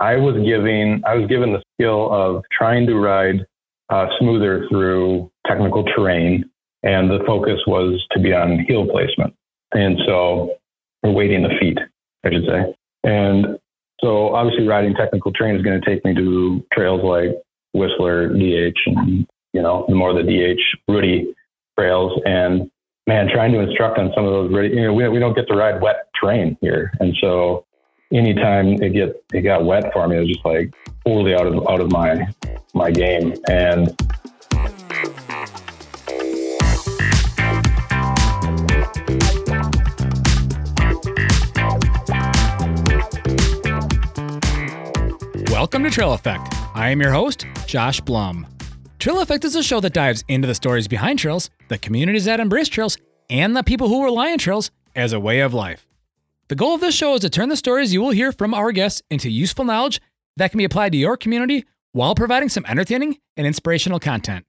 I was giving I was given the skill of trying to ride uh, smoother through technical terrain, and the focus was to be on heel placement, and so or weighting the feet, I should say. And so obviously riding technical terrain is going to take me to trails like Whistler, DH, and you know the more the DH Rudy trails, and man, trying to instruct on some of those, you know, we, we don't get to ride wet terrain here. And so anytime it get, it got wet for me, it was just like totally out of, out of my, my game. And, Welcome to Trail Effect. I am your host, Josh Blum. Trail Effect is a show that dives into the stories behind trails, the communities that embrace trails, and the people who rely on trails as a way of life. The goal of this show is to turn the stories you will hear from our guests into useful knowledge that can be applied to your community while providing some entertaining and inspirational content.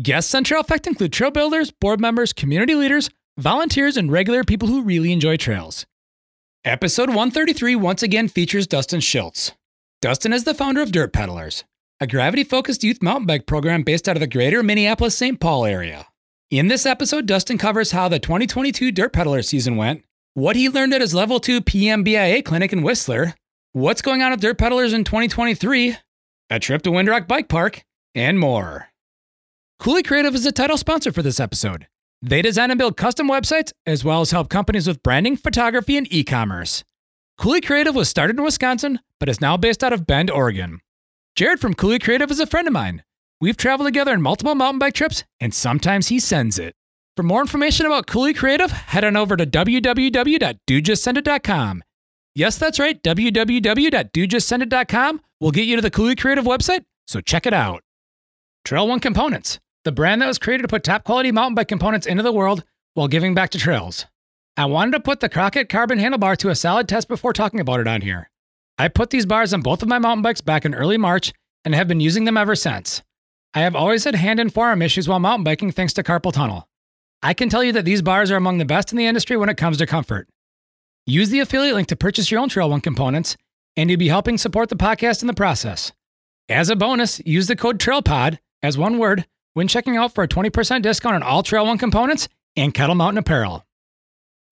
Guests on Trail Effect include trail builders, board members, community leaders, volunteers, and regular people who really enjoy trails. Episode 133 once again features Dustin Schiltz. Dustin is the founder of Dirt Peddlers, a gravity focused youth mountain bike program based out of the greater Minneapolis St. Paul area. In this episode, Dustin covers how the 2022 Dirt Peddler season went, what he learned at his level 2 PMBIA clinic in Whistler, what's going on at Dirt Peddlers in 2023, a trip to Windrock Bike Park, and more. Coulee Creative is a title sponsor for this episode. They design and build custom websites as well as help companies with branding, photography, and e commerce. Coulee Creative was started in Wisconsin, but is now based out of Bend, Oregon. Jared from Coulee Creative is a friend of mine. We've traveled together on multiple mountain bike trips, and sometimes he sends it. For more information about Coulee Creative, head on over to www.dudejustsendit.com. Yes, that's right, www.dudejustsendit.com will get you to the Coulee Creative website, so check it out. Trail One Components, the brand that was created to put top quality mountain bike components into the world while giving back to trails. I wanted to put the Crockett carbon handlebar to a solid test before talking about it on here. I put these bars on both of my mountain bikes back in early March and have been using them ever since. I have always had hand and forearm issues while mountain biking thanks to carpal tunnel. I can tell you that these bars are among the best in the industry when it comes to comfort. Use the affiliate link to purchase your own Trail One components, and you'll be helping support the podcast in the process. As a bonus, use the code TrailPod as one word when checking out for a 20% discount on all Trail One components and KETL Mountain apparel.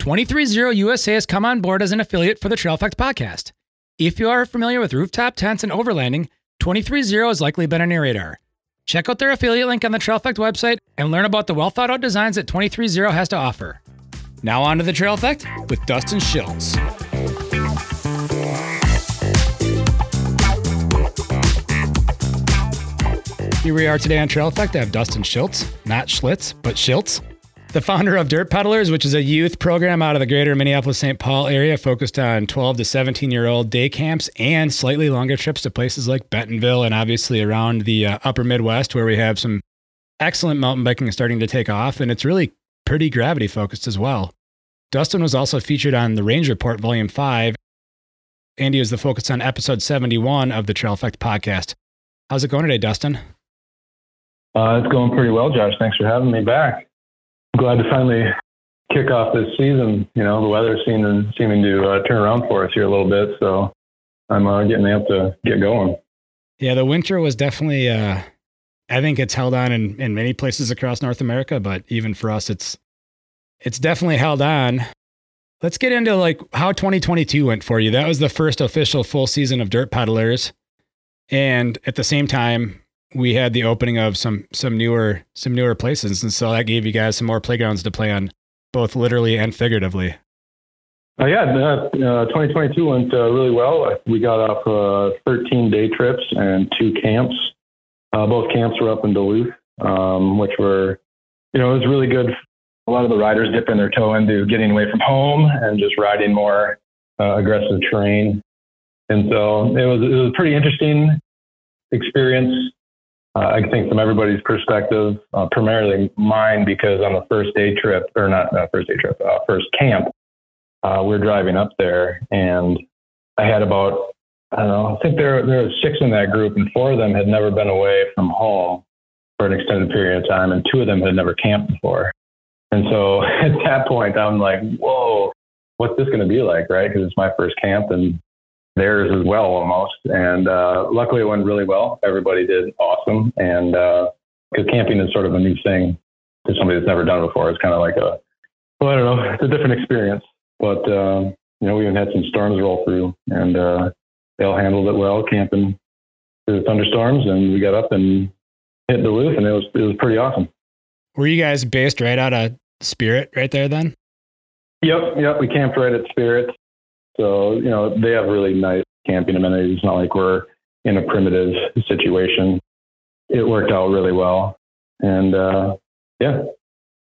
23ZERO USA has come on board as an affiliate for the Trail Effect podcast. If you are familiar with rooftop tents and overlanding, 23ZERO has likely been on your radar. Check out their affiliate link on the Trail Effect website and learn about the well thought out designs that 23ZERO has to offer. Now on to the Trail Effect with Dustin Schiltz. Here we are today on Trail Effect. I have Dustin Schiltz, not Schlitz, but Schiltz the founder of Dirt Peddlers, which is a youth program out of the greater Minneapolis St. Paul area focused on 12 to 17 year old day camps and slightly longer trips to places like Bentonville and obviously around the uh, upper Midwest where we have some excellent mountain biking is starting to take off. And it's really pretty gravity focused as well. Dustin was also featured on the Range Report Volume 5. Andy was the focus on episode 71 of the Trail Effect podcast. How's it going today, Dustin? Uh, it's going pretty well, Josh. Thanks for having me back glad to finally kick off this season. You know, the weather seeming seeming to uh, turn around for us here a little bit, so I'm uh, getting amped to get going. Yeah, the winter was definitely. Uh, I think it's held on in, in many places across North America, but even for us, it's it's definitely held on. Let's get into like how 2022 went for you. That was the first official full season of Dirt Peddlers, and at the same time, we had the opening of some some newer some newer places, and so that gave you guys some more playgrounds to play on, both literally and figuratively. Uh, yeah, uh, 2022 went uh, really well. We got off uh, 13 day trips and two camps. Uh, both camps were up in Duluth, um, which were, you know, it was really good. A lot of the riders dipping their toe into getting away from home and just riding more uh, aggressive terrain. And so it was it was a pretty interesting experience uh, I think from everybody's perspective, uh, primarily mine, because on the first day trip, or not, first day trip, uh, first camp, uh, we are driving up there, and I had about, I don't know, I think there there were six in that group, and four of them had never been away from home for an extended period of time, and two of them had never camped before. And so at that point, I'm like, whoa, what's this going to be like, right? Because it's my first camp, and theirs as well almost. And uh, luckily, it went really well. Everybody did awesome. And because uh, camping is sort of a new thing to somebody that's never done it before, it's kind of like a, well, I don't know, it's a different experience. But, uh, you know, we even had some storms roll through and uh, they all handled it well, camping through the thunderstorms. And we got up and hit the Duluth, and it was, it was pretty awesome. Were you guys based right out of Spirit right there then? Yep, yep. We camped right at Spirit. So, you know, they have really nice camping amenities. It's not like we're in a primitive situation. It worked out really well. And uh, yeah,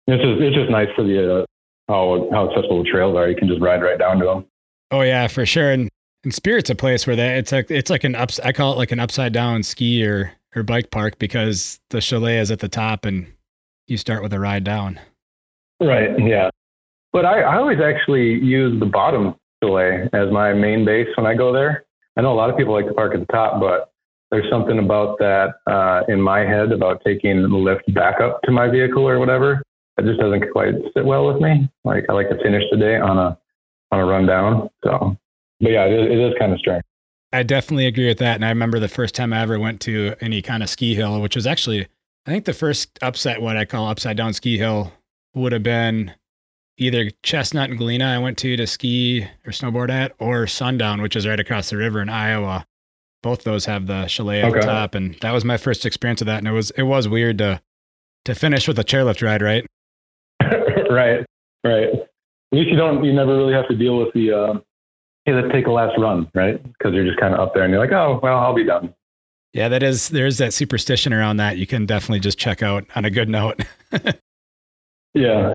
it's just, it's just nice for the uh, how, how accessible the trails are. You can just ride right down to them. Oh, yeah, for sure. And, and Spirit's a place where that it's like, it's like an ups, I call it like an upside down ski or, or bike park because the chalet is at the top and you start with a ride down. Right. Yeah. But I, I always actually use the bottom chalet as my main base when I go there. I know a lot of people like to park at the top, but there's something about that uh, in my head about taking the lift back up to my vehicle or whatever. It just doesn't quite sit well with me. Like I like to finish the day on a on a rundown. So, but yeah, it is, it is kind of strange. I definitely agree with that. And I remember the first time I ever went to any kind of ski hill, which was actually, I think the first upset, what I call upside down ski hill, would have been either Chestnut and Galena I went to to ski or snowboard at, or Sundown, which is right across the river in Iowa. Both those have the chalet okay. the top, and that was my first experience of that. And it was it was weird to to finish with a chairlift ride, right? right, right. At least you don't you never really have to deal with the uh, hey let's take a last run, right? Because you're just kind of up there and you're like oh well I'll be done. Yeah, that is there's that superstition around that. You can definitely just check out on a good note. yeah,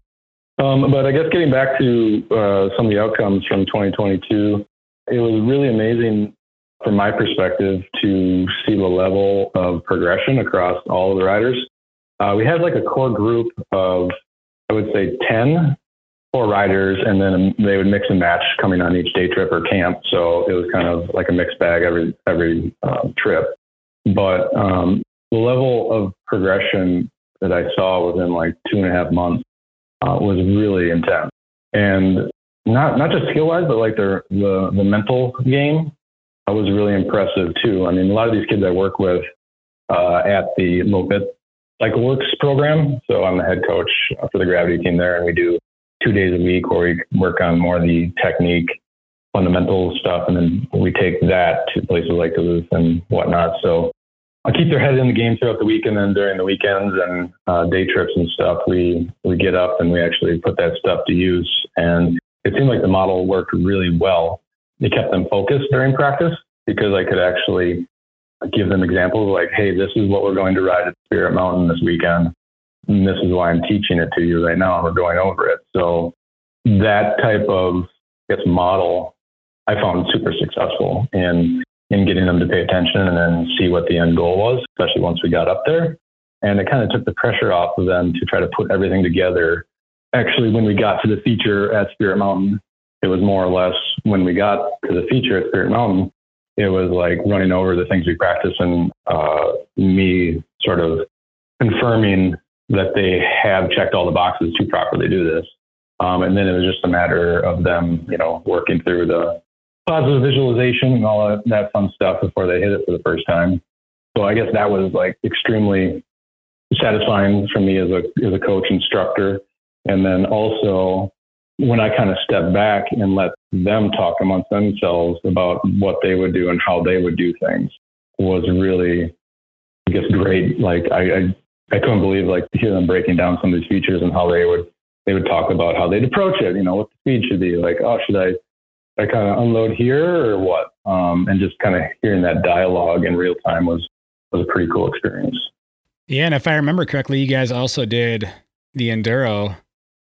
um, but I guess getting back to uh, some of the outcomes from 2022, it was really amazing from my perspective to see the level of progression across all of the riders. Uh, we had like a core group of, I would say, 10 core riders, and then they would mix and match coming on each day trip or camp. So it was kind of like a mixed bag every every uh, trip. But um, the level of progression that I saw within like two and a half months uh, was really intense. And not not just skill wise, but like their the the mental game uh, was really impressive too. I mean, a lot of these kids I work with uh, at the Loppet Cycle Works program. So I'm the head coach for the gravity team there, and we do two days a week where we work on more of the technique, fundamental stuff, and then we take that to places like Duluth and whatnot. So I keep their head in the game throughout the week, and then during the weekends and uh, day trips and stuff, we we get up and we actually put that stuff to use. And it seemed like the model worked really well. It kept them focused during practice because I could actually give them examples like, "Hey, this is what we're going to ride at Spirit Mountain this weekend, and this is why I'm teaching it to you right now, we're going over it." So that type of guess model I found super successful in in getting them to pay attention and then see what the end goal was, especially once we got up there. And it kind of took the pressure off of them to try to put everything together. Actually, when we got to the feature at Spirit Mountain, it was more or less when we got to the feature at Spirit Mountain, it was like running over the things we practice and uh, me sort of confirming that they have checked all the boxes to properly do this. Um, and then it was just a matter of them, you know, working through the positive visualization and all that, that fun stuff before they hit it for the first time. So I guess that was like extremely satisfying for me as a as a coach instructor. And then also when I kind of stepped back and let them talk amongst themselves about what they would do and how they would do things was really, I guess, great. Like I, I, I couldn't believe like to hear them breaking down some of these features and how they would they would talk about how they'd approach it. You know, what the speed should be. Like, oh, should I I kind of unload here or what? Um, and just kind of hearing that dialogue in real time was was a pretty cool experience. Yeah, and if I remember correctly, you guys also did the enduro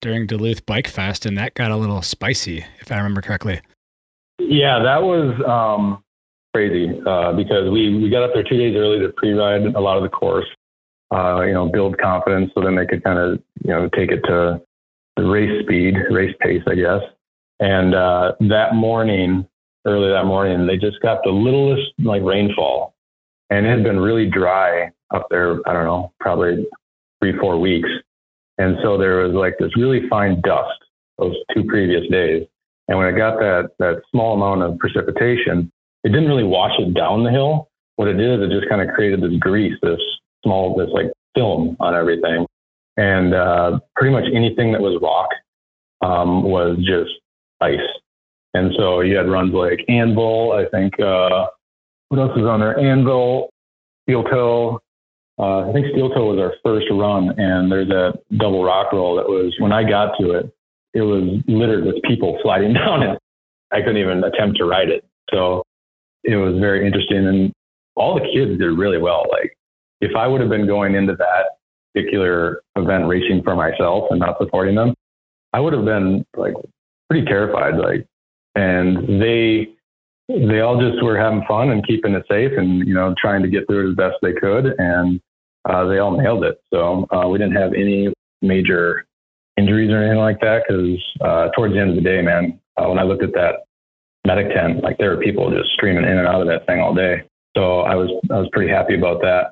during Duluth Bike Fest, and that got a little spicy, if I remember correctly. Yeah, that was um, crazy uh, because we we got up there two days early to pre-ride a lot of the course, uh, you know, build confidence, so then they could kind of you know take it to the race speed, race pace, I guess. And uh, that morning, early that morning, they just got the littlest like rainfall, and it had been really dry up there. I don't know, probably three four weeks, and so there was like this really fine dust those two previous days. And when it got that that small amount of precipitation, it didn't really wash it down the hill. What it did is it just kind of created this grease, this small, this like film on everything. And uh, pretty much anything that was rock um, was just ice. And so you had runs like Anvil, I think, uh, what else was on there? Anvil, Steel Toe. Uh, I think Steel Toe was our first run, and there's a double rock roll that was, when I got to it, it was littered with people sliding down it. I couldn't even attempt to ride it. So it was very interesting. And all the kids did really well. Like, if I would have been going into that particular event racing for myself and not supporting them, I would have been like pretty terrified. Like, and they, they all just were having fun and keeping it safe and, you know, trying to get through it as best they could. And uh, they all nailed it. So uh, we didn't have any major injuries or anything like that because uh, towards the end of the day, man, uh, when I looked at that medic tent, like there were people just streaming in and out of that thing all day. So I was I was pretty happy about that.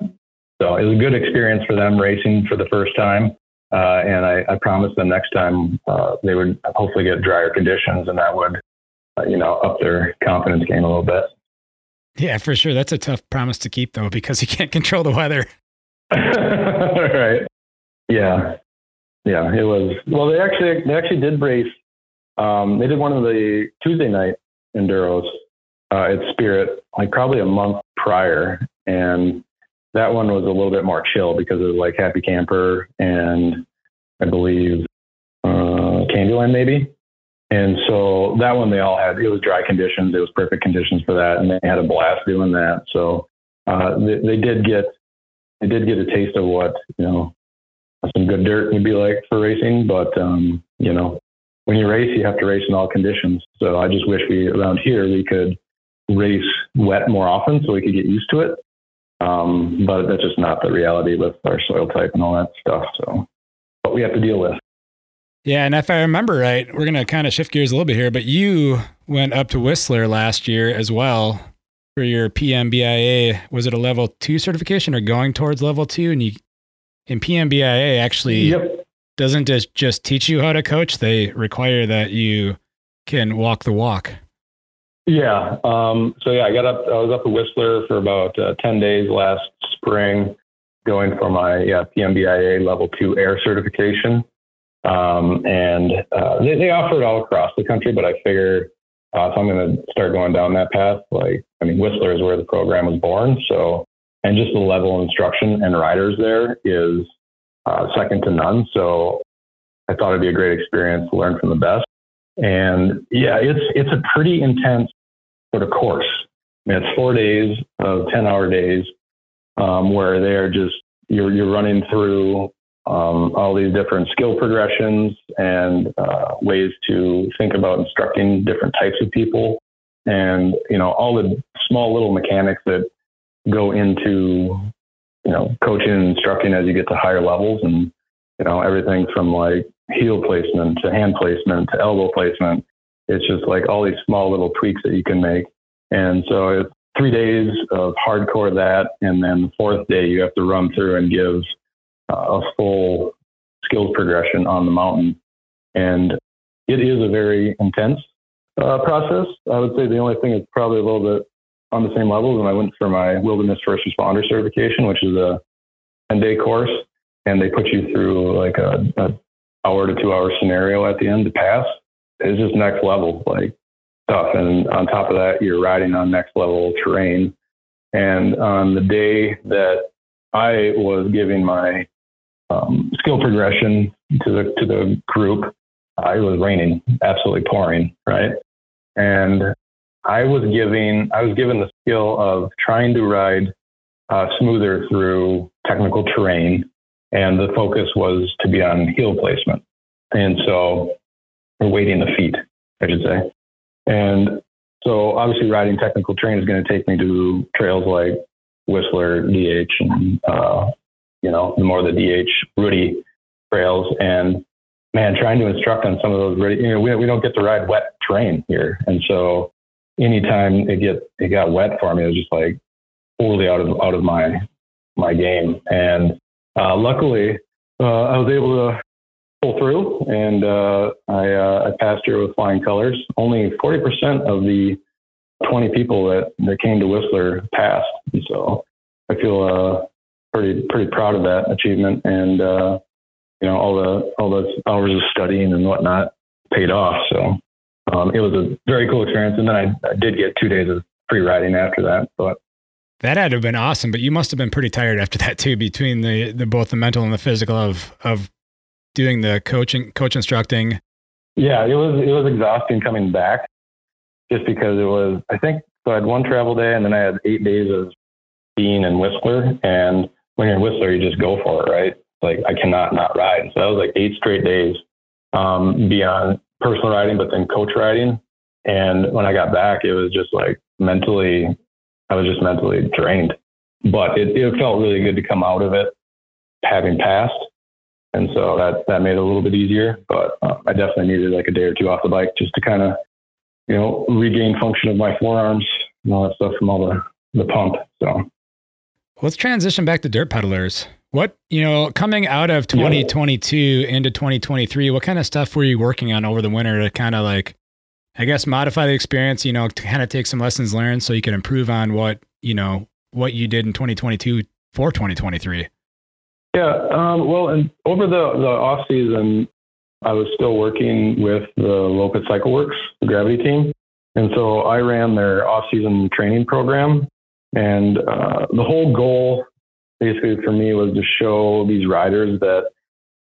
So it was a good experience for them racing for the first time. Uh, and I, I, promised them next time uh, they would hopefully get drier conditions, and that would, uh, you know, up their confidence game a little bit. Yeah, for sure. That's a tough promise to keep, though, because you can't control the weather. right. Yeah. Yeah. It was. Well, they actually they actually did race. Um, they did one of the Tuesday night enduros uh, at Spirit, like probably a month prior, and that one was a little bit more chill because it was like Happy Camper and I believe uh, Candyland maybe. And so that one they all had it was dry conditions. It was perfect conditions for that, and they had a blast doing that. So uh, they, they did get they did get a taste of what you know some good dirt would be like for racing. But um, you know, when you race, you have to race in all conditions. So I just wish we around here we could race wet more often so we could get used to it. Um, but that's just not the reality with our soil type and all that stuff. So, what we have to deal with. Yeah, and if I remember right, we're going to kind of shift gears a little bit here, but you went up to Whistler last year as well for your PMBIA. Was it a level two certification or going towards level two? And you, in PMBIA, actually yep. doesn't just, just teach you how to coach, they require that you can walk the walk. Yeah. Um, so yeah, I got up. I was up at Whistler for about uh, ten days last spring, going for my yeah, PMBIA level two air certification. Um, and uh, they, they offer it all across the country, but I figure uh, if I'm going to start going down that path, like I mean, Whistler is where the program was born, so and just the level of instruction and riders there is uh, second to none. So I thought it'd be a great experience to learn from the best. And yeah, it's it's a pretty intense sort of course. I mean, it's four days of ten hour days um, where they're just you're you're running through um, all these different skill progressions and uh, ways to think about instructing different types of people, and you know all the small little mechanics that go into you know coaching and instructing as you get to higher levels, and you know everything from like heel placement to hand placement to elbow placement. It's just like all these small little tweaks that you can make. And so it's three days of hardcore that. And then the fourth day, you have to run through and give uh, a full skills progression on the mountain. And it is a very intense uh, process. I would say the only thing is probably a little bit on the same level when I went for my wilderness first responder certification, which is a 10 day course. And they put you through like a, a hour to two hour scenario at the end to pass is just next level like stuff. And on top of that, you're riding on next level terrain. And on the day that I was giving my um, skill progression to the to the group, it was raining, absolutely pouring, right? And I was giving I was given the skill of trying to ride uh, smoother through technical terrain and the focus was to be on heel placement. And so, we're weighting the feet, I should say. And so, obviously, riding technical terrain is going to take me to trails like Whistler, DH, and uh, you know, the more the DH Rudy trails. And man, trying to instruct on some of those, you know, we, we don't get to ride wet terrain here, and so anytime it get it got wet for me, it was just like totally out of out of my my game. And uh, luckily, uh, I was able to pull through, and uh, I, uh, I passed here with flying colors. Only 40% of the 20 people that, that came to Whistler passed. So I feel pretty pretty proud of that achievement. And you know, all the all those hours of studying and whatnot paid off. So um, it was a very cool experience. And then I, I did get two days of free riding after that. But that had to have been awesome. But you must have been pretty tired after that too, between the, the both the mental and the physical of of doing the coaching, coach instructing. Yeah, it was it was exhausting coming back, just because it was. I think so. I had one travel day, and then I had eight days of being in Whistler. And when you're in Whistler, you just go for it, right? Like I cannot not ride. So that was like eight straight days um, beyond personal riding, but then coach riding. And when I got back, it was just like mentally, I was just mentally drained. But it, it felt really good to come out of it having passed. And so that, that made it a little bit easier. But uh, I definitely needed like a day or two off the bike just to kind of, you know, regain function of my forearms and all that stuff from all the, the pump. So let's transition back to dirt peddlers. What, you know, coming out of 2022 yeah. into 2023, what kind of stuff were you working on over the winter to kind of like, I guess, modify the experience, you know, to kind of take some lessons learned so you can improve on what, you know, what you did in 2022 for 2023? Yeah. Um, well, and over the, the off season, I was still working with the Loppet Cycle Works, the gravity team. And so I ran their off season training program. And uh, the whole goal basically for me was to show these riders that,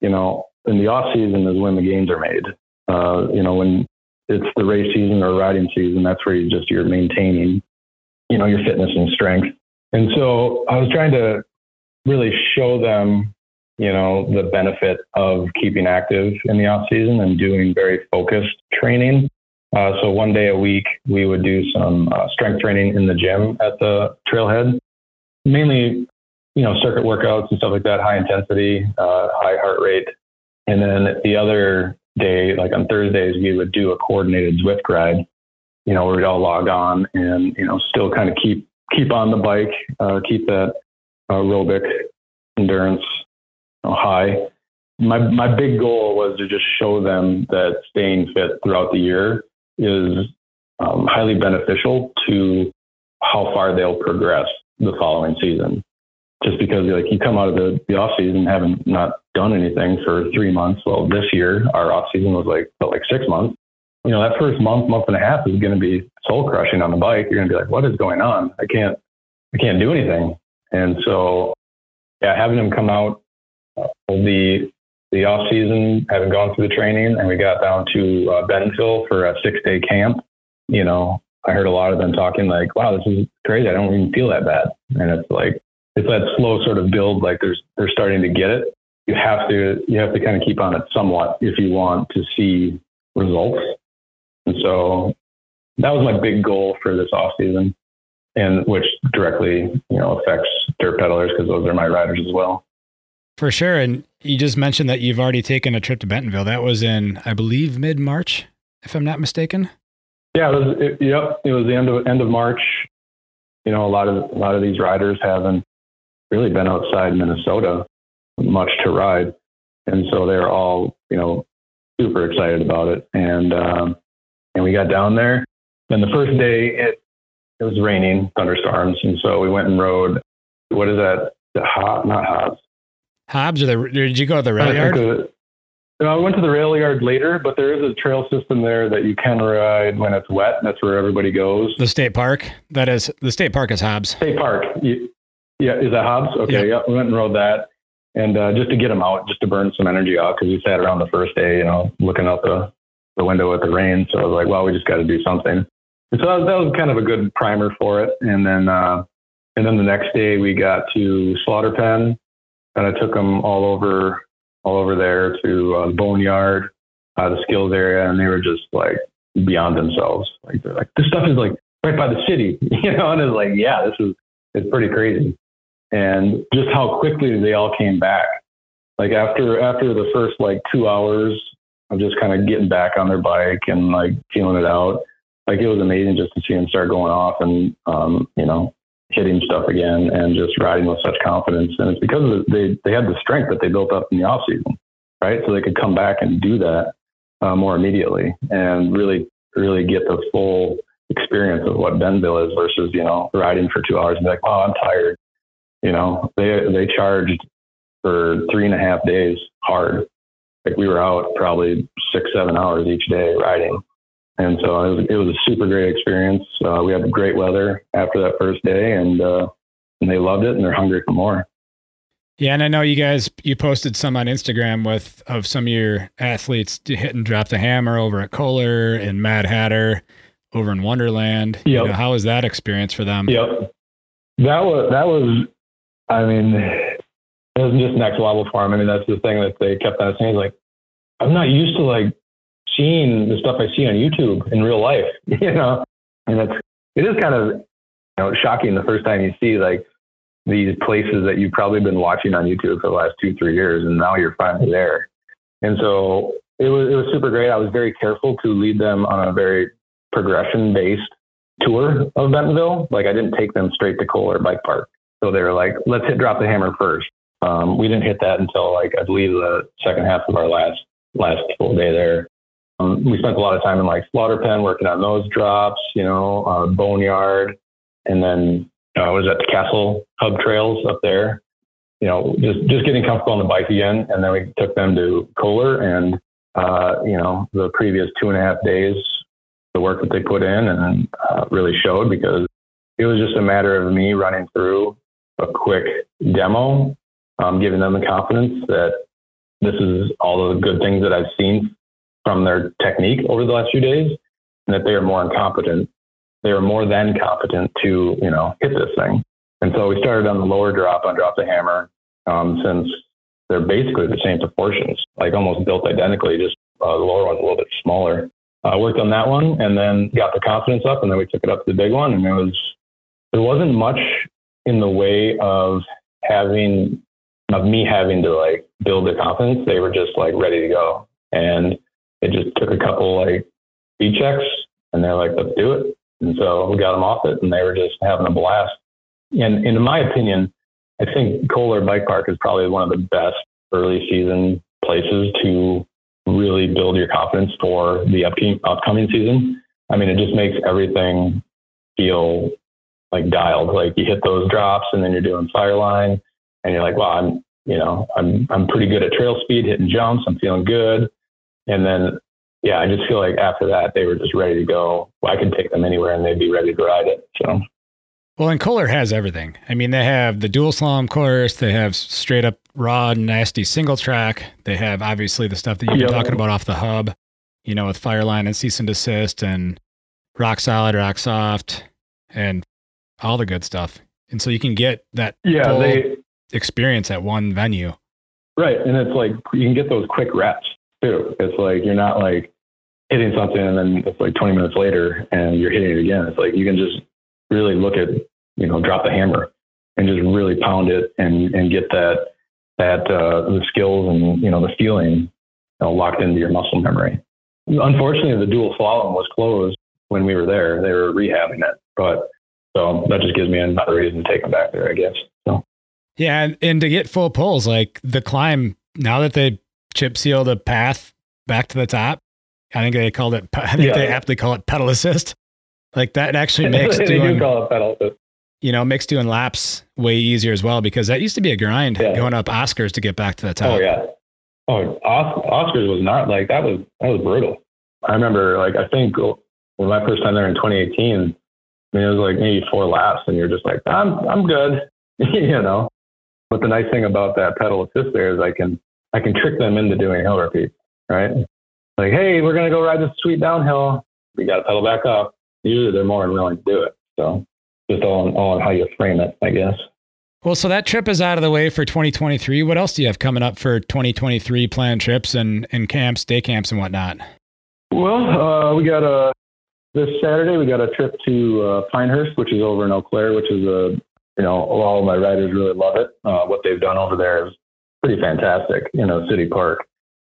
you know, in the off season is when the gains are made. Uh, you know, when it's the race season or riding season, that's where you just you're maintaining, you know, your fitness and strength. And so I was trying to really show them, you know, the benefit of keeping active in the off season and doing very focused training. Uh, so one day a week, we would do some uh, strength training in the gym at the trailhead, mainly you know, circuit workouts and stuff like that, high intensity, uh, high heart rate. And then the other day, like on Thursdays, we would do a coordinated Zwift ride, you know, where we'd all log on and, you know, still kind of keep, keep on the bike, uh, keep that aerobic endurance you know, high. My, my big goal was to just show them that staying fit throughout the year is um, highly beneficial to how far they'll progress the following season just because like you come out of the, the off season haven't not done anything for three months. Well, this year our off season was like felt like six months. You know, that first month, month and a half is going to be soul crushing on the bike. You're going to be like, what is going on? I can't, I can't do anything. And so, yeah, having them come out uh, the the off season, having gone through the training, and we got down to uh, Bentonville for a six day camp. You know, I heard a lot of them talking like, "Wow, this is crazy. I don't even feel that bad." And it's like it's that slow sort of build. Like there's they're starting to get it. You have to you have to kind of keep on it somewhat if you want to see results. And so that was my big goal for this off season, and which directly you know affects dirt peddlers because those are my riders as well. For sure. And you just mentioned that you've already taken a trip to Bentonville. That was in, I believe, mid March, if I'm not mistaken. Yeah, it was. It, yep, it was the end of end of March. You know, a lot of a lot of these riders haven't really been outside Minnesota much to ride. And so they're all, you know, super excited about it. And, um, and we got down there. Then the first day it, it was raining, thunderstorms. And so we went and rode, what is that? The Hobbs, not Hobbs. Hobbs or the, did you go to the rail yard? I went to the rail yard later, but there is a trail system there that you can ride when it's wet. And That's where everybody goes. The state park. That is the state park is Hobbs. State park. Yeah, is that Hobbs? Okay, yeah, we went and rode that, and uh, just to get them out, just to burn some energy off, because we sat around the first day, you know, looking out the the window at the rain. So I was like, well, we just got to do something. And so that was, that was, kind of a good primer for it. And then uh, and then the next day we got to Slaughter Pen, and I took them all over all over there to uh, Boneyard, uh, the skills area, and they were just like beyond themselves. Like they're like, this stuff is like right by the city, you know. And it's like, yeah, this is it's pretty crazy and just how quickly they all came back. Like after after the first like two hours of just kind of getting back on their bike and like feeling it out, like it was amazing just to see them start going off and um, you know hitting stuff again and just riding with such confidence. And it's because the, they they had the strength that they built up in the off season, right? So they could come back and do that uh, more immediately and really really get the full experience of what Bentonville is versus, you know, riding for two hours and be like, oh, I'm tired. You know, they, they charged for three and a half days hard. Like we were out probably six, seven hours each day riding. And so it was, it was a super great experience. Uh, we had great weather after that first day and, uh, and they loved it and they're hungry for more. Yeah, and I know you guys you posted some on Instagram with of some of your athletes hit and drop the hammer over at Coler and Mad Hatter over in Wonderland. Yep. You know, how was that experience for them? Yep. That was that was I mean it wasn't just next level for them. I mean that's the thing that they kept on saying like I'm not used to like seeing the stuff I see on YouTube in real life, you know. And it's it is kind of you know shocking the first time you see like these places that you've probably been watching on YouTube for the last two, three years, and now you're finally there. And so it was it was super great. I was very careful to lead them on a very progression based tour of Bentonville. Like I didn't take them straight to Coler Bike Park. So they were like, let's hit drop the hammer first. Um, we didn't hit that until like I believe the second half of our last last full day there. Um, we spent a lot of time in like slaughter pen working on those drops, you know, uh, boneyard, and then I was at the Castle Hub Trails up there. You know, just just getting comfortable on the bike again, and then we took them to Coler, and uh, you know, the previous two and a half days, the work that they put in, and uh, really showed because it was just a matter of me running through a quick demo, um, giving them the confidence that this is all the good things that I've seen from their technique over the last few days, and that they are more incompetent they are more than competent to, you know, hit this thing. And so we started on the lower drop on Drop the Hammer, um, since they're basically the same proportions, like almost built identically, just uh, the lower one's a little bit smaller. I uh, worked on that one and then got the confidence up and then we took it up to the big one and it was, there wasn't much in the way of having, of me having to like build the confidence. They were just like ready to go. And it just took a couple like speed checks and they're like, let's do it. And so we got them off it and they were just having a blast. And, and in my opinion, I think Coler Bike Park is probably one of the best early season places to really build your confidence for the upcoming, upcoming season. I mean, it just makes everything feel like dialed. Like you hit those drops and then you're doing fireline and you're like, well, I'm, you know, I'm, I'm pretty good at trail speed, hitting jumps. I'm feeling good. And then yeah, I just feel like after that they were just ready to go. I could take them anywhere and they'd be ready to ride it. So. Well, and Coler has everything. I mean, they have the dual slalom course. They have straight up raw, nasty single track. They have obviously the stuff that you've been talking about off the hub, you know, with Fireline and cease and desist and rock solid, rock soft, and all the good stuff. And so you can get that yeah, they, experience at one venue. Right. And it's like you can get those quick reps too. It's like you're not like hitting something and then it's like 20 minutes later and you're hitting it again. It's like you can just really look at, you know, drop the hammer and just really pound it and, and get that, that, uh, the skills and, you know, the feeling you know, locked into your muscle memory. Unfortunately, the dual slalom was closed when we were there. They were rehabbing it, but so that just gives me another reason to take them back there, I guess. So. Yeah, and, and to get full pulls, like the climb, now that they chip seal the path back to the top, I think they called it. I think yeah. they aptly call it pedal assist. Like that actually makes they doing do call it pedal assist. You know, makes doing laps way easier as well because that used to be a grind yeah. going up Oscars to get back to the top. Oh yeah. Oh, Oscars was not like that was that was brutal. I remember like I think when my first time there in 2018, I mean it was like maybe four laps and you're just like I'm I'm good, you know. But the nice thing about that pedal assist there is I can I can trick them into doing hill repeats, right? like, hey, we're going to go ride this sweet downhill. We got to pedal back up. Usually they're more than willing to do it. So just all on, all on how you frame it, I guess. Well, so that trip is out of the way for 2023. What else do you have coming up for 2023 planned trips and, and camps, day camps, and whatnot? Well, uh, we got a this Saturday. We got a trip to uh, Pinehurst, which is over in Eau Claire, which is a you know all of my riders really love it. Uh, what they've done over there is pretty fantastic. You know, city park.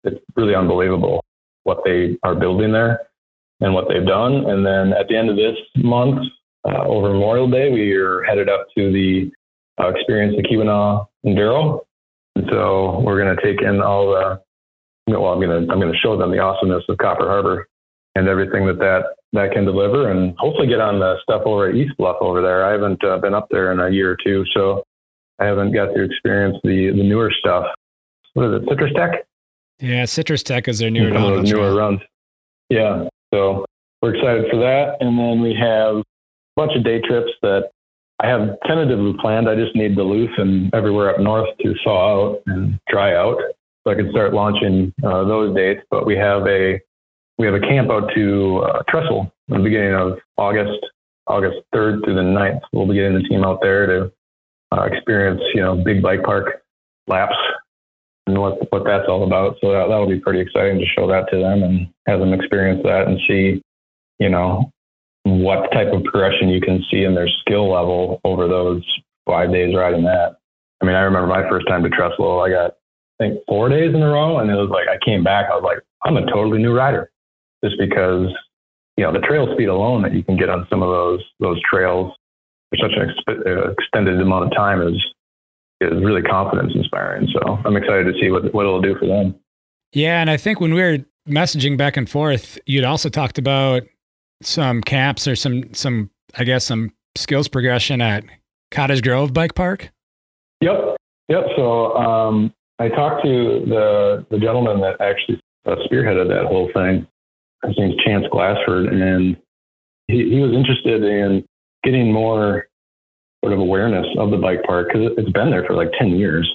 It's really unbelievable what they are building there and what they've done. And then at the end of this month, uh, over Memorial Day, we are headed up to the uh, Experience the Keweenaw Enduro. And so we're going to take in all the, well, I'm going to, I'm going to show them the awesomeness of Copper Harbor. and everything that that that can deliver, and hopefully get on the stuff over at East Bluff over there. I haven't uh, been up there in a year or two, so I haven't got to experience the the newer stuff. What is it, Citrus Tech? Yeah, Citrus Tech is their newer newer trail. runs. Yeah, so we're excited for that, and then we have a bunch of day trips that I have tentatively planned. I just need Duluth and everywhere up north to thaw out and dry out, so I can start launching uh, those dates. But we have a we have a camp out to uh, Trestle in the beginning of August, August 3rd through the 9th. We'll be getting the team out there to uh, experience, you know, big bike park laps and what what that's all about. So that that'll be pretty exciting to show that to them and have them experience that and see, you know, what type of progression you can see in their skill level over those five days riding that. I mean, I remember my first time to Trestle, I got I think four days in a row, and it was like I came back, I was like, I'm a totally new rider, just because you know the trail speed alone that you can get on some of those those trails for such an exp- uh, extended amount of time is is really confidence inspiring. So I'm excited to see what what it'll do for them. Yeah, and I think when we were messaging back and forth, you'd also talked about some camps or some some I guess some skills progression at Cottage Grove Bike Park. Yep, yep. So um, I talked to the the gentleman that actually uh, spearheaded that whole thing. His name's Chance Glassford, and he, he was interested in getting more sort of awareness of the bike park because it's been there for like 10 years.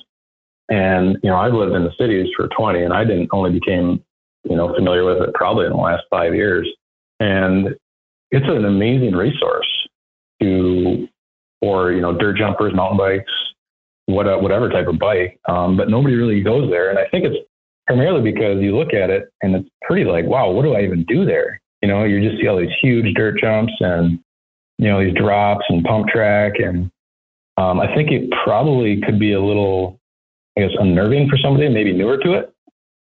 And, you know, I've lived in the cities for 20 and I didn't only became, you know, familiar with it probably in the last five years. And it's an amazing resource to, for, you know, dirt jumpers, mountain bikes, what, whatever type of bike. Um, but nobody really goes there. And I think it's primarily because you look at it and it's pretty like, wow, what do I even do there? You know, you just see all these huge dirt jumps and you know, these drops and pump track. And um, I think it probably could be a little, I guess, unnerving for somebody maybe newer to it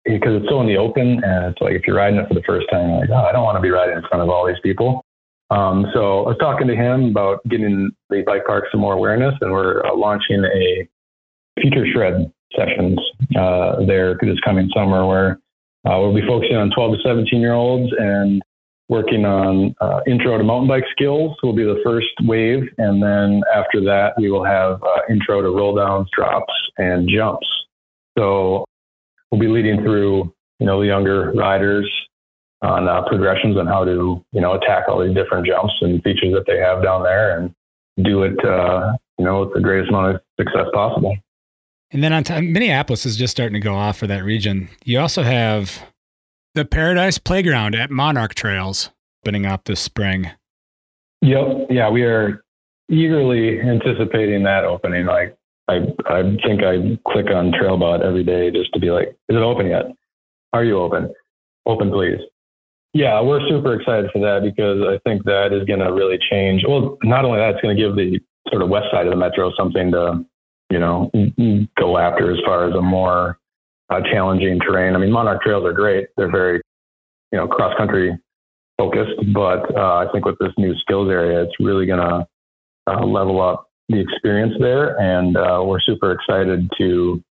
because it's so in the open. And it's like if you're riding it for the first time, like, oh, I don't want to be riding in front of all these people. Um, so I was talking to him about getting the bike park some more awareness, and we're uh, launching a future shred sessions uh, there this coming summer where uh, we'll be focusing on 12 to 17 year olds and working on uh, intro to mountain bike skills will be the first wave. And then after that, we will have uh, intro to roll downs, drops, and jumps. So we'll be leading through, you know, the younger riders on uh, progressions on how to, you know, attack all these different jumps and features that they have down there and do it, uh, you know, with the greatest amount of success possible. And then on t- Minneapolis is just starting to go off for that region. You also have the Paradise Playground at Monarch Trails opening up this spring. Yep. Yeah, we are eagerly anticipating that opening. Like, I I think I click on Trailbot every day just to be like, is it open yet? Are you open? Open, please. Yeah, we're super excited for that because I think that is going to really change. Well, not only that, it's going to give the sort of west side of the metro something to, you know, go after as far as a more uh, challenging terrain. I mean, Monarch trails are great; they're very, you know, cross country focused. But uh, I think with this new skills area, it's really going to uh, level up the experience there, and uh, we're super excited to, you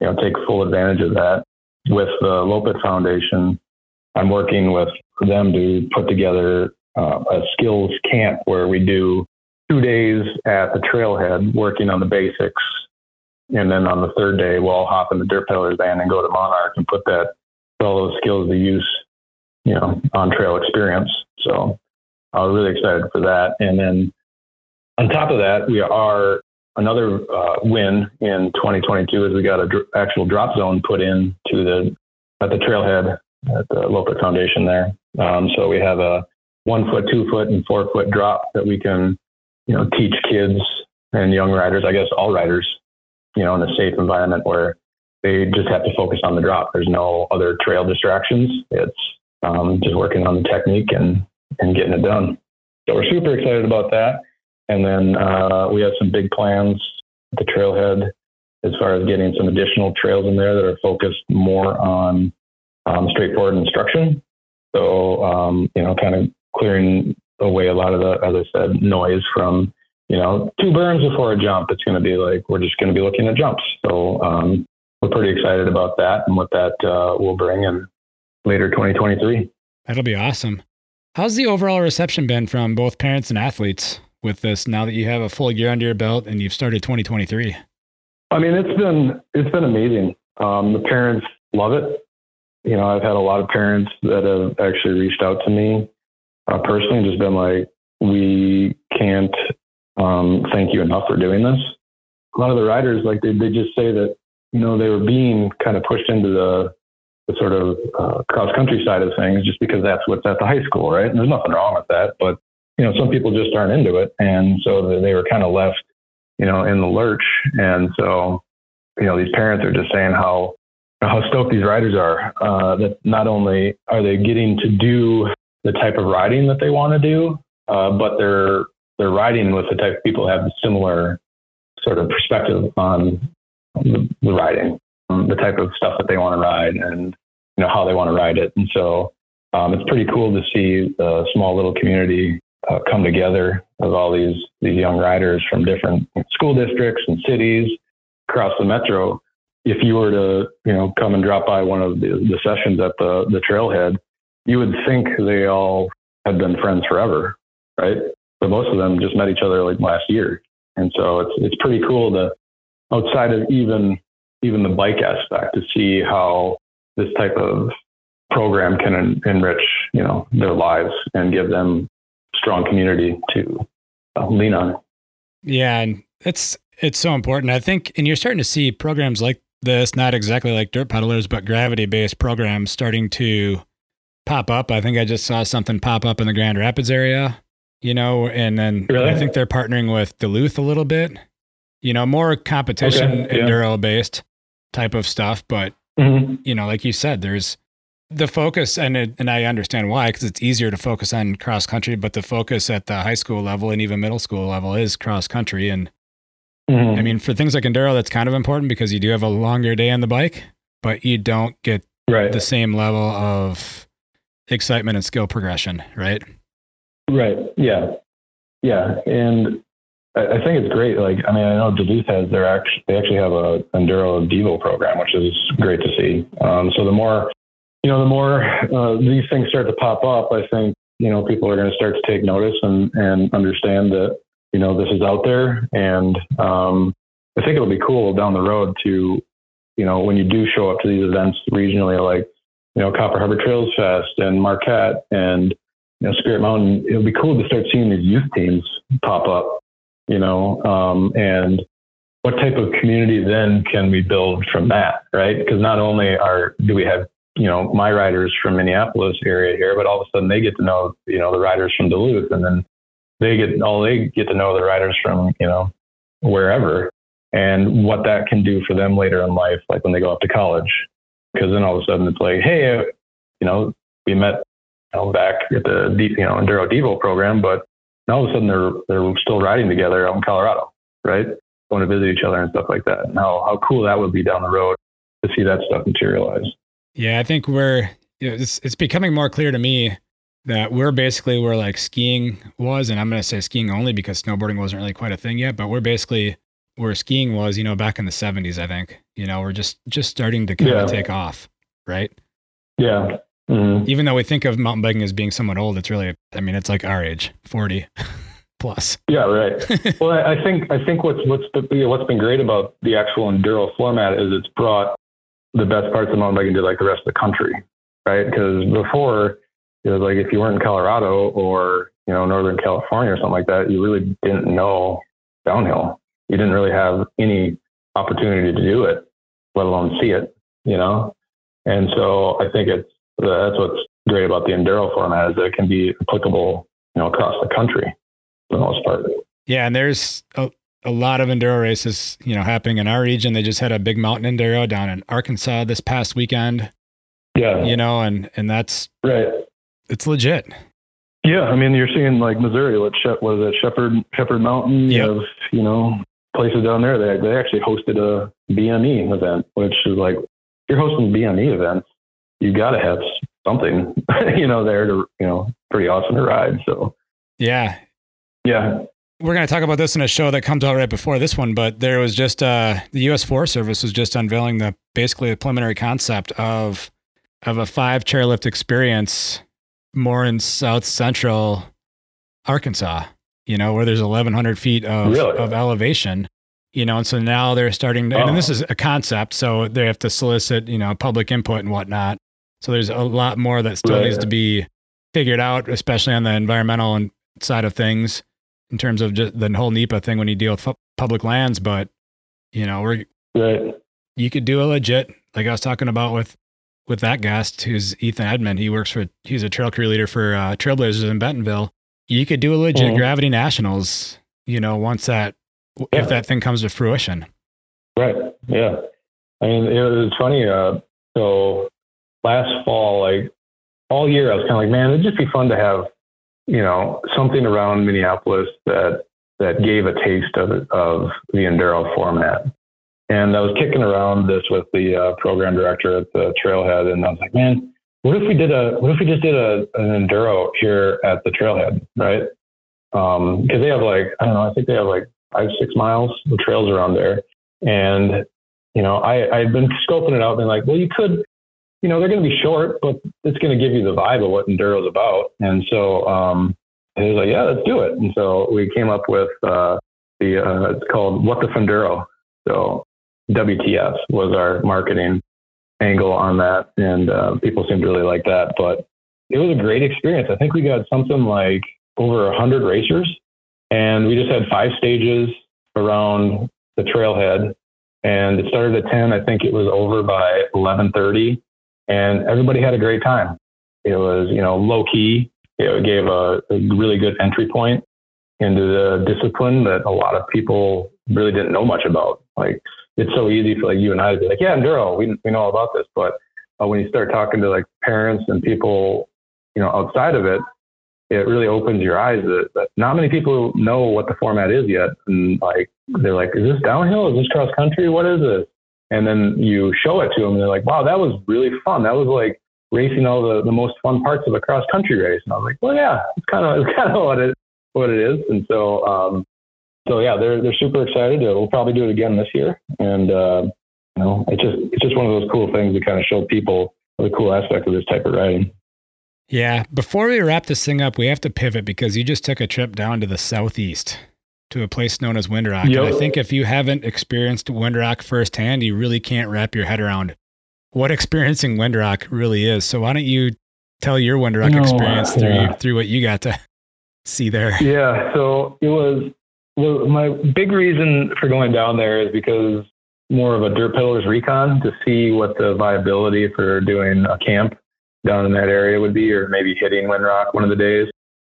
know, take full advantage of that. With the Loppet Foundation, I'm working with them to put together uh, a skills camp where we do two days at the trailhead working on the basics and then on the third day, we'll all hop in the Dirt Peddlers van and go to Monarch and put that all those skills to use, you know, on trail experience. So I was really excited for that. And then on top of that, we are another uh, win in 2022 is we got an dr- actual drop zone put in to the at the trailhead at the Loppet Foundation there. Um, so we have a one foot, two foot, and four foot drop that we can, you know, teach kids and young riders, I guess all riders, you know, in a safe environment where they just have to focus on the drop. There's no other trail distractions. It's um, just working on the technique and, and getting it done. So we're super excited about that. And then uh, we have some big plans at the trailhead as far as getting some additional trails in there that are focused more on um, straightforward instruction. So, um, you know, kind of clearing away a lot of the, as I said, noise from you know, two berms before a jump, it's going to be like we're just going to be looking at jumps. So um, we're pretty excited about that and what that uh, will bring in later 2023. That'll be awesome. How's the overall reception been from both parents and athletes with this now that you have a full year under your belt and you've started 2023? I mean, it's been it's been amazing. Um, the parents love it. You know, I've had a lot of parents that have actually reached out to me uh, personally just been like, "We can't um, thank you enough for doing this." A lot of the riders, like they they just say that you know they were being kind of pushed into the the sort of uh, cross country side of things just because that's what's at the high school, right? And there's nothing wrong with that, but you know, some people just aren't into it, and so they were kind of left, you know, in the lurch. And so, you know, these parents are just saying how how stoked these riders are uh, that not only are they getting to do the type of riding that they want to do, uh, but they're they're riding with the type of people that have a similar sort of perspective on the, the riding, um, the type of stuff that they want to ride, and you know how they want to ride it. And so um, it's pretty cool to see the small little community uh, come together of all these these young riders from different school districts and cities across the metro. If you were to you know come and drop by one of the, the sessions at the the trailhead, you would think they all had been friends forever, right? But most of them just met each other like last year, and so it's it's pretty cool to outside of even even the bike aspect to see how this type of program can en- enrich you know their lives and give them strong community to uh, lean on. Yeah, and it's it's so important. I think, and you're starting to see programs like this, not exactly like drtpdlrs, but gravity based programs starting to pop up. I think I just saw something pop up in the Grand Rapids area, you know, and then really? I think they're partnering with Duluth a little bit, you know, more competition okay, yeah. enduro based type of stuff. But, mm-hmm. you know, like you said, there's the focus and it, and I understand why because it's easier to focus on cross country, but the focus at the high school level and even middle school level is cross country. And mm-hmm. I mean, for things like enduro, that's kind of important because you do have a longer day on the bike, but you don't get right. the same level of excitement and skill progression, right? Right. Yeah. Yeah. And I, think it's great. Like, I mean, I know Duluth has their actually, they actually have a enduro Devo program, which is great to see. Um, so the more you know, the more uh, these things start to pop up, I think, you know, people are going to start to take notice and, and understand that, you know, this is out there. And um, I think it'll be cool down the road to, you know, when you do show up to these events regionally, like, you know, Copper Harbor Trails Fest and Marquette and, you know, Spirit Mountain, it'll be cool to start seeing these youth teams pop up, you know, um, and what type of community then can we build from that, right? Because not only are do we have you know, my riders from Minneapolis area here, but all of a sudden they get to know, you know, the riders from Duluth and then they get all they get to know the riders from, you know, wherever and what that can do for them later in life, like when they go off to college. Because then all of a sudden it's like, hey, uh, you know, we met you know, back at the you know Enduro Devo program, but all of a sudden they're they're still riding together out in Colorado, right? Going to visit each other and stuff like that. And how how cool that would be down the road to see that stuff materialize. Yeah, I think we're you know, it's it's becoming more clear to me that we're basically where like skiing was, and I'm going to say skiing only because snowboarding wasn't really quite a thing yet, but we're basically where skiing was, you know, back in the 70s, I think. You know, we're just just starting to kind yeah. of take off, right? Yeah. Mm-hmm. Even though we think of mountain biking as being somewhat old, it's really, I mean, it's like our age, 40 plus. Yeah, right. well, I think I think what's what's the, what's been great about the actual enduro format is it's brought the best parts of mountain biking to like the rest of the country, right? Because before it was like if you weren't in Colorado or you know Northern California or something like that, you really didn't know downhill. You didn't really have any opportunity to do it, let alone see it. You know, and so I think it's that's what's great about the enduro format is that it can be applicable, you know, across the country for the most part. Yeah, and there's a, a lot of enduro races, you know, happening in our region. They just had a big mountain enduro down in Arkansas this past weekend. Yeah. You know, and and that's right. It's legit. Yeah, I mean, you're seeing like Missouri. What what is it? Shepherd Shepherd Mountain. You have you know places down there. They they actually hosted a BME event, which is like you're hosting BME events. You got to have something, you know, there to you know pretty awesome to ride. So yeah, yeah, we're going to talk about this in a show that comes out right before this one, but there was just uh, the U.S. Forest Service was just unveiling the basically the preliminary concept of of a five chairlift experience more in south central Arkansas, you know, where there's 1,100 feet of, Really? of elevation, you know, and so now they're starting to, and Oh. this is a concept, so they have to solicit, you know, public input and whatnot. So there's a lot more that still Right. needs to be figured out, especially on the environmental and side of things in terms of just the whole NEPA thing when you deal with public lands. But, you know, we're, Right. you could do a legit like I was talking about with with that guest who's Ethan Edmond. He works for he's a trail crew leader for uh, Trailblazers in Bentonville. You could do a legit Mhm. Gravity Nationals. You know, once that Yeah. if that thing comes to fruition. Right. Yeah. I mean, it was funny. Uh, so last fall, like all year, I was kind of like, man, it'd just be fun to have, you know, something around Minneapolis that that gave a taste of of the enduro format. And I was kicking around this with the uh, program director at the Trailhead, and I was like, man, what if we did a, what if we just did a an enduro here at the Trailhead, right? Because they have like, I don't know, I think they have like five, six miles of trails around there. And, you know, I, I'd been scoping it out and like, well, you could, you know, they're going to be short, but it's going to give you the vibe of what Enduro's about. And so, um, he was like, yeah, let's do it. And so we came up with, uh, the, uh, it's called What the Funduro. So WTF was our marketing angle on that. And, uh, people seemed really like that, but it was a great experience. I think we got something like over a hundred racers and we just had five stages around the trailhead and it started at 10 i think it was over by 11.30 and everybody had a great time it was you know low key it gave a, a really good entry point into the discipline that a lot of people really didn't know much about like it's so easy for like you and i to be like yeah enduro we, we know all about this but uh, when you start talking to like parents and people you know outside of it it really opens your eyes that, that not many people know what the format is yet. And like, they're like, is this downhill? Is this cross country? What is this? And then you show it to them and they're like, wow, that was really fun. That was like racing all the, the most fun parts of a cross country race. And I was like, well, yeah, it's kind of, it's kind of what it, what it is. And so, um, so yeah, they're, they're super excited. We'll probably do it again this year. And, uh, you know, it's just, it's just one of those cool things to kind of show people the cool aspect of this type of riding. Yeah. Before we wrap this thing up, we have to pivot because you just took a trip down to the southeast to a place known as Windrock. And I think if you haven't experienced Windrock firsthand, you really can't wrap your head around what experiencing Windrock really is. So why don't you tell your Windrock No, experience through yeah. through what you got to see there? Yeah, so it was well, my big reason for going down there is because more of a drtpdlrs recon to see what the viability for doing a camp down in that area would be, or maybe hitting Windrock one of the days.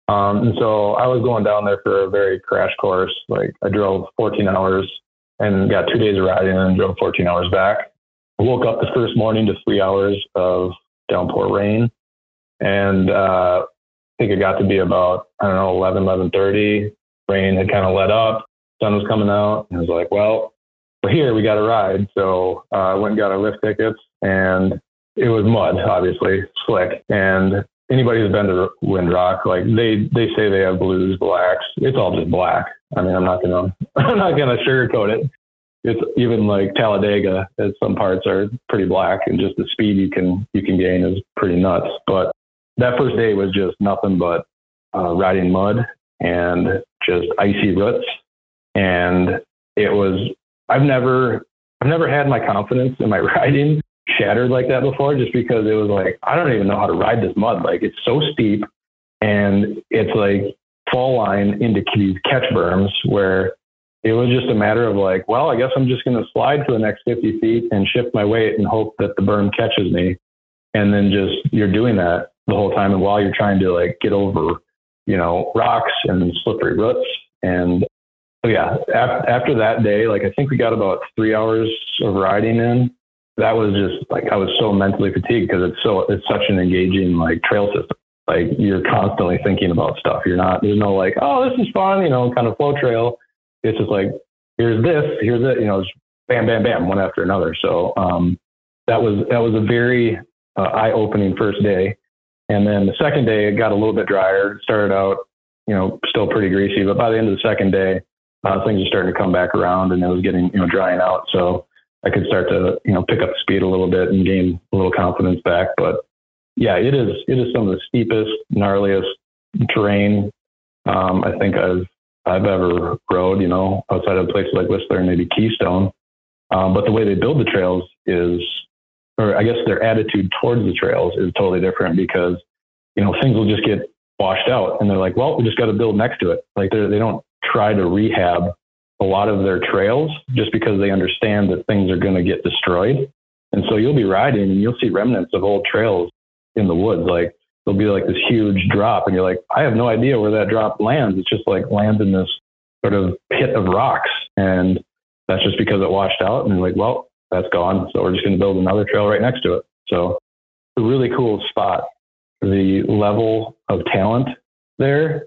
Um, and so I was going down there for a very crash course. Like I drove 14 hours and got two days of riding and drove 14 hours back. I woke up the first morning to three hours of downpour rain. And uh, I think it got to be about, I don't know, 11, 11.30. Rain had kind of let up. Sun was coming out. And I was like, well, we're here. We got to ride. So uh, I went and got our lift tickets. And it was mud, obviously, slick. And anybody who's been to Windrock, like they, they say they have blues, blacks. It's all just black. I mean, I'm not gonna I'm not gonna sugarcoat it. It's even like Talladega, as some parts are pretty black, and just the speed you can you can gain is pretty nuts. But that first day was just nothing but uh, riding mud and just icy roots, and it was I've never I've never had my confidence in my riding shattered like that before just because it was like I don't even know how to ride this mud. Like it's so steep and it's like fall line into these catch berms where it was just a matter of like, well, I guess I'm just going to slide for the next 50 feet and shift my weight and hope that the berm catches me. And then just you're doing that the whole time. And while you're trying to like get over, you know, rocks and slippery roots. And so, yeah, af- after that day, like I think we got about three hours of riding in that was just like I was so mentally fatigued because it's so it's such an engaging like trail system. Like you're constantly thinking about stuff. You're not there's no like oh this is fun you know kind of flow trail. It's just like here's this here's it you know it's bam bam bam one after another. So um, that was that was a very uh, eye opening first day, and then the second day it got a little bit drier. It started out you know still pretty greasy, but by the end of the second day uh, things are starting to come back around and it was getting you know drying out. So I could start to, you know, pick up speed a little bit and gain a little confidence back. But yeah, it is it is some of the steepest, gnarliest terrain um, I think I've I've ever rode. You know, outside of places like Whistler and maybe Keystone. Um, but the way they build the trails is, or I guess their attitude towards the trails is totally different because you know things will just get washed out, and they're like, well, we just got to build next to it. Like they don't try to rehab a lot of their trails just because they understand that things are going to get destroyed. And so you'll be riding and you'll see remnants of old trails in the woods. Like there'll be like this huge drop and you're like, I have no idea where that drop lands. It's just like lands in this sort of pit of rocks. And that's just because it washed out. And like, well, that's gone. So we're just going to build another trail right next to it. So a really cool spot. The level of talent there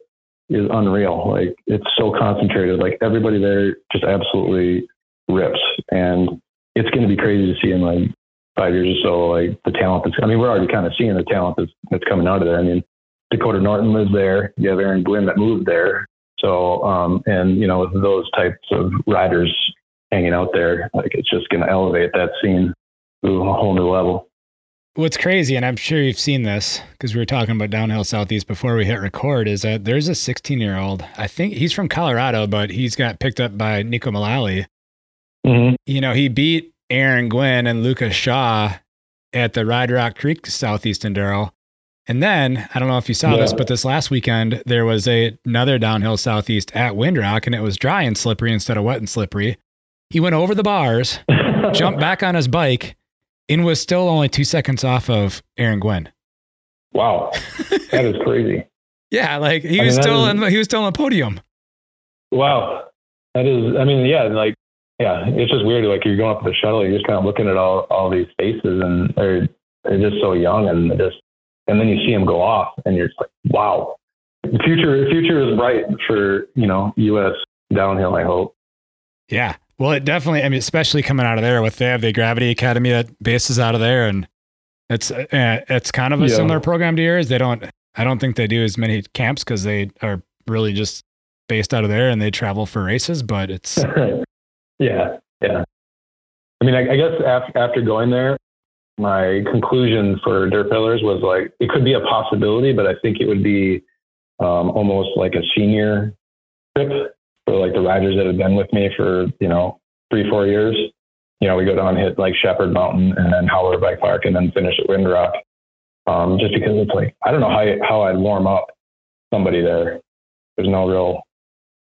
is unreal. Like it's so concentrated. Like everybody there just absolutely rips. And it's going to be crazy to see in like five years or so, like the talent that's, I mean, we're already kind of seeing the talent that's, that's coming out of there. I mean, Dakota Norton lives there. You have Aaron Gwin that moved there. So, um, and you know, those types of riders hanging out there, like it's just going to elevate that scene to a whole new level. What's crazy, and I'm sure you've seen this because we were talking about downhill southeast before we hit record, is that there's a 16 year old. I think he's from Colorado, but he's got picked up by Neko Mulally. Mm-hmm. You know, he beat Aaron Gwin and Lucas Shaw at the Ride Rock Creek Southeast Enduro. And then I don't know if you saw yeah. this, but this last weekend there was a, another downhill southeast at Windrock, and it was dry and slippery instead of wet and slippery. He went over the bars, jumped back on his bike, and was still only two seconds off of Aaron Gwin. Wow, that is crazy. yeah, like he I was mean, still is, in, he was still on the podium. Wow, that is. I mean, yeah, like yeah, it's just weird. Like you're going up the shuttle, you're just kind of looking at all all these faces, and they're they're just so young, and just and then you see them go off, and you're just like, wow, the future the future is bright for you know U.S. downhill. I hope. Yeah, well, it definitely. I mean, especially coming out of there with they have the Gravity Academy that bases out of there, and it's uh, it's kind of a yeah. similar program to yours. They don't. I don't think they do as many camps because they are really just based out of there and they travel for races. But it's Yeah, yeah. I mean, I, I guess after, after going there, my conclusion for drtpdlrs was like it could be a possibility, but I think it would be um, almost like a senior trip for like the riders that have been with me for you know three four years. You know, we go down hit like Shepherd Mountain and then Howler Bike Park and then finish at Windrock. Um, just because it's like I don't know how how I'd warm up somebody there. There's no real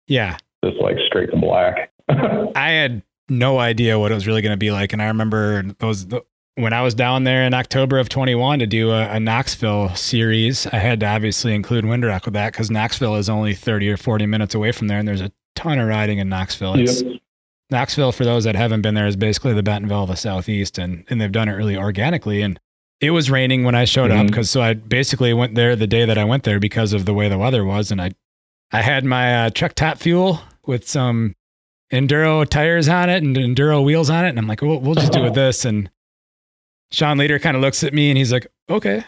yeah, just like straight to black. I had no idea what it was really going to be like. And I remember those when I was down there in October of 21 to do a, a Knoxville series. I had to obviously include Windrock with that because Knoxville is only 30 or 40 minutes away from there, and there's a ton of riding in Knoxville. It's, yep. Knoxville, for those that haven't been there, is basically the Bentonville of the Southeast, and and they've done it really organically. And it was raining when I showed mm-hmm. up because so I basically went there the day that I went there because of the way the weather was, and I I had my uh, Trek Top Fuel with some enduro tires on it and enduro wheels on it. And I'm like, we'll just do it this. And Sean Leader kind of looks at me and he's like, okay.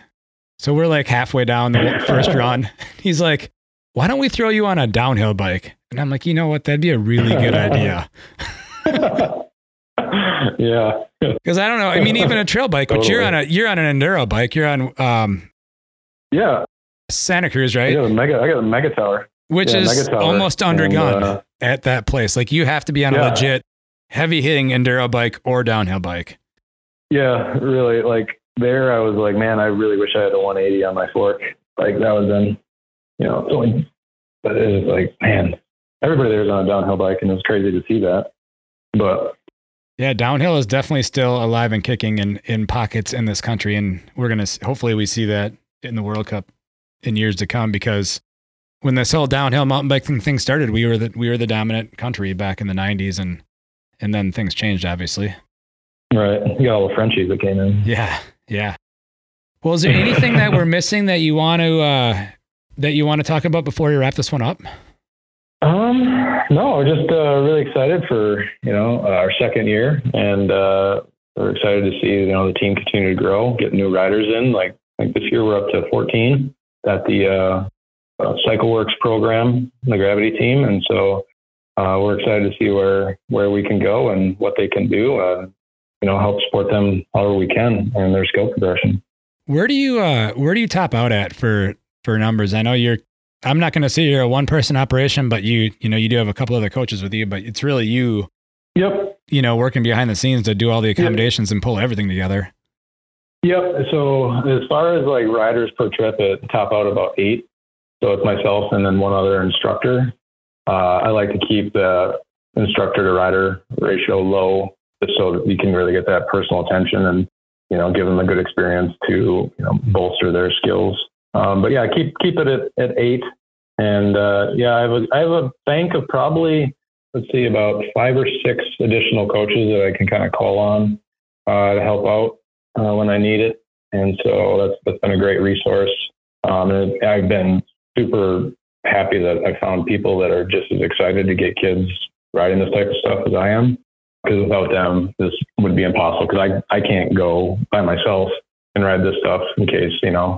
So we're like halfway down the first run. He's like, why don't we throw you on a downhill bike? And I'm like, you know what? That'd be a really good idea. yeah. Because I don't know. I mean, even a trail bike, totally. but you're on a you're on an enduro bike. You're on um. Yeah. Santa Cruz, right? I got a Mega. I got a Megatower which yeah, is almost undergun and, uh, at that place. Like you have to be on yeah. a legit heavy hitting enduro bike or downhill bike. Yeah, really. Like there, I was like, man, I really wish I had a 180 on my fork. Like that was then, you know, it's only, but it was like, man, everybody there is on a downhill bike, and it was crazy to see that. But yeah, downhill is definitely still alive and kicking in in pockets in this country, and we're gonna hopefully we see that in the World Cup in years to come because when this whole downhill mountain biking thing started, we were the we were the dominant country back in the '90s, and and then things changed, obviously. Right, you got all the Frenchies that came in. Yeah, yeah. Well, is there anything that we're missing that you want to uh, that you want to talk about before you wrap this one up? Um, no, we're just uh, really excited for you know uh, our second year, and uh, we're excited to see you know the team continue to grow, get new riders in. Like like this year, we're up to 14 at the uh, uh, CycleWorks program, the Gravity team, and so uh, we're excited to see where where we can go and what they can do. Uh, you know, help support them however we can in their skill progression. Where do you uh where do you top out at for for numbers? I know you're I'm not going to say you're a one person operation, but you you know you do have a couple other coaches with you, but it's really you. Yep. You know, working behind the scenes to do all the accommodations yep. and pull everything together. Yep. So as far as like riders per trip, it top out about eight. So it's myself and then one other instructor. Uh, I like to keep the instructor to rider ratio low, just so that you can really get that personal attention and you know give them a good experience to you know bolster their skills. Um, but yeah, keep keep it at, at eight. And uh, yeah, I have a I have a bank of probably let's see about five or six additional coaches that I can kind of call on uh, to help out uh, when I need it. And so that's that's been a great resource. Um, and I've been super happy that I found people that are just as excited to get kids riding this type of stuff as I am. Because without them, this would be impossible. Because I I can't go by myself and ride this stuff in case you know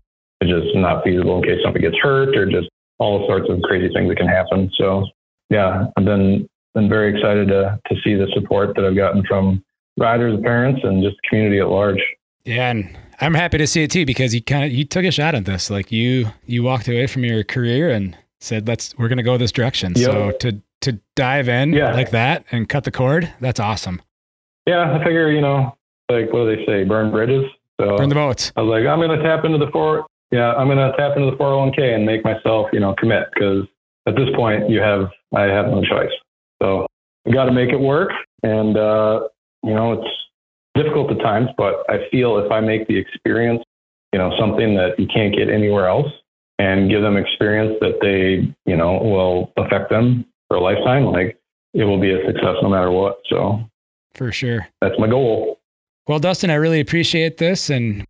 it's just not feasible in case somebody gets hurt or just all sorts of crazy things that can happen. So yeah, I've been been very excited to to see the support that I've gotten from riders, parents, and just the community at large. Yeah, and I'm happy to see it too because you kind of you took a shot at this. Like you you walked away from your career and said, "Let's we're going to go this direction." Yep. So to to dive in yeah. like that and cut the cord, that's awesome. Yeah, I figure you know, like what do they say, burn bridges. So burn the boats. I was like, I'm going to tap into the four. Yeah, I'm going to tap into the 401k and make myself, you know, commit because at this point you have I have no choice. So you got to make it work, and uh, you know it's difficult at times, but I feel if I make the experience, you know, something that you can't get anywhere else, and give them experience that they, you know, will affect them for a lifetime, like it will be a success no matter what. So for sure, that's my goal. Well, Dustin, I really appreciate this, and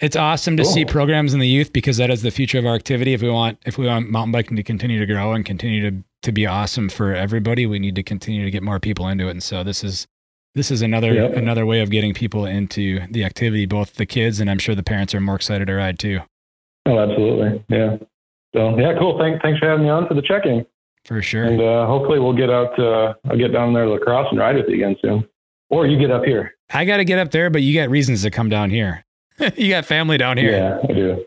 it's awesome to cool. see programs in the youth because that is the future of our activity. If we want, if we want mountain biking to continue to grow and continue to to be awesome for everybody, we need to continue to get more people into it. And so this is this is another yep. another way of getting people into the activity, both the kids and I'm sure the parents are more excited to ride too. Oh, absolutely. Yeah. So yeah, cool. Thanks thanks for having me on for the checking. For sure. And uh, hopefully we'll get out. Uh, I'll get down there to La Crosse and ride with you again soon. Or you get up here. I got to get up there, but you got reasons to come down here. you got family down here. Yeah, I do.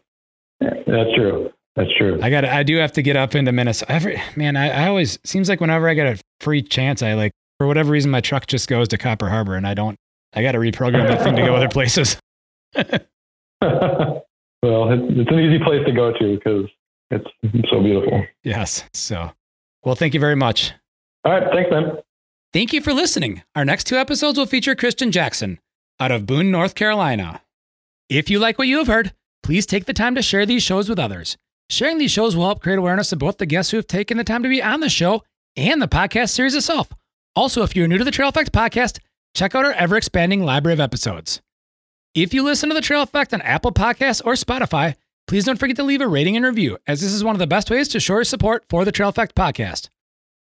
That's true. That's true. I got. I do have to get up into Minnesota. Every man, I, I always seems like whenever I get a free chance, I like for whatever reason my truck just goes to Copper Harbor, and I don't. I got to reprogram that thing to go other places. well, it's, it's an easy place to go to because it's so beautiful. Yes. So, well, thank you very much. All right. Thanks, man. Thank you for listening. Our next two episodes will feature Christian Jackson out of Boone, North Carolina. If you like what you have heard, please take the time to share these shows with others. Sharing these shows will help create awareness of both the guests who have taken the time to be on the show and the podcast series itself. Also, if you're new to the Trail Effect podcast, check out our ever expanding library of episodes. If you listen to the Trail Effect on Apple Podcasts or Spotify, please don't forget to leave a rating and review, as this is one of the best ways to show your support for the Trail Effect podcast.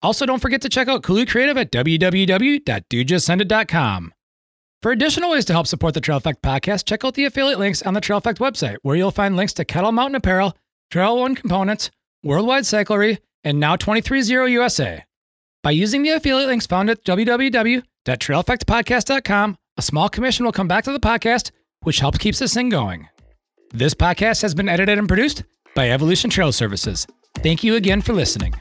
Also, don't forget to check out Coulee Creative at www.dudejustsendit.com. For additional ways to help support the Trail Effect podcast, check out the affiliate links on the Trail Effect website, where you'll find links to KETL Mountain Apparel, Trail One Components, Worldwide Cyclery, and now 23ZERO USA. By using the affiliate links found at www.traileaffectpodcast.com, a small commission will come back to the podcast, which helps keeps this thing going. This podcast has been edited and produced by Evolution Trail Services. Thank you again for listening.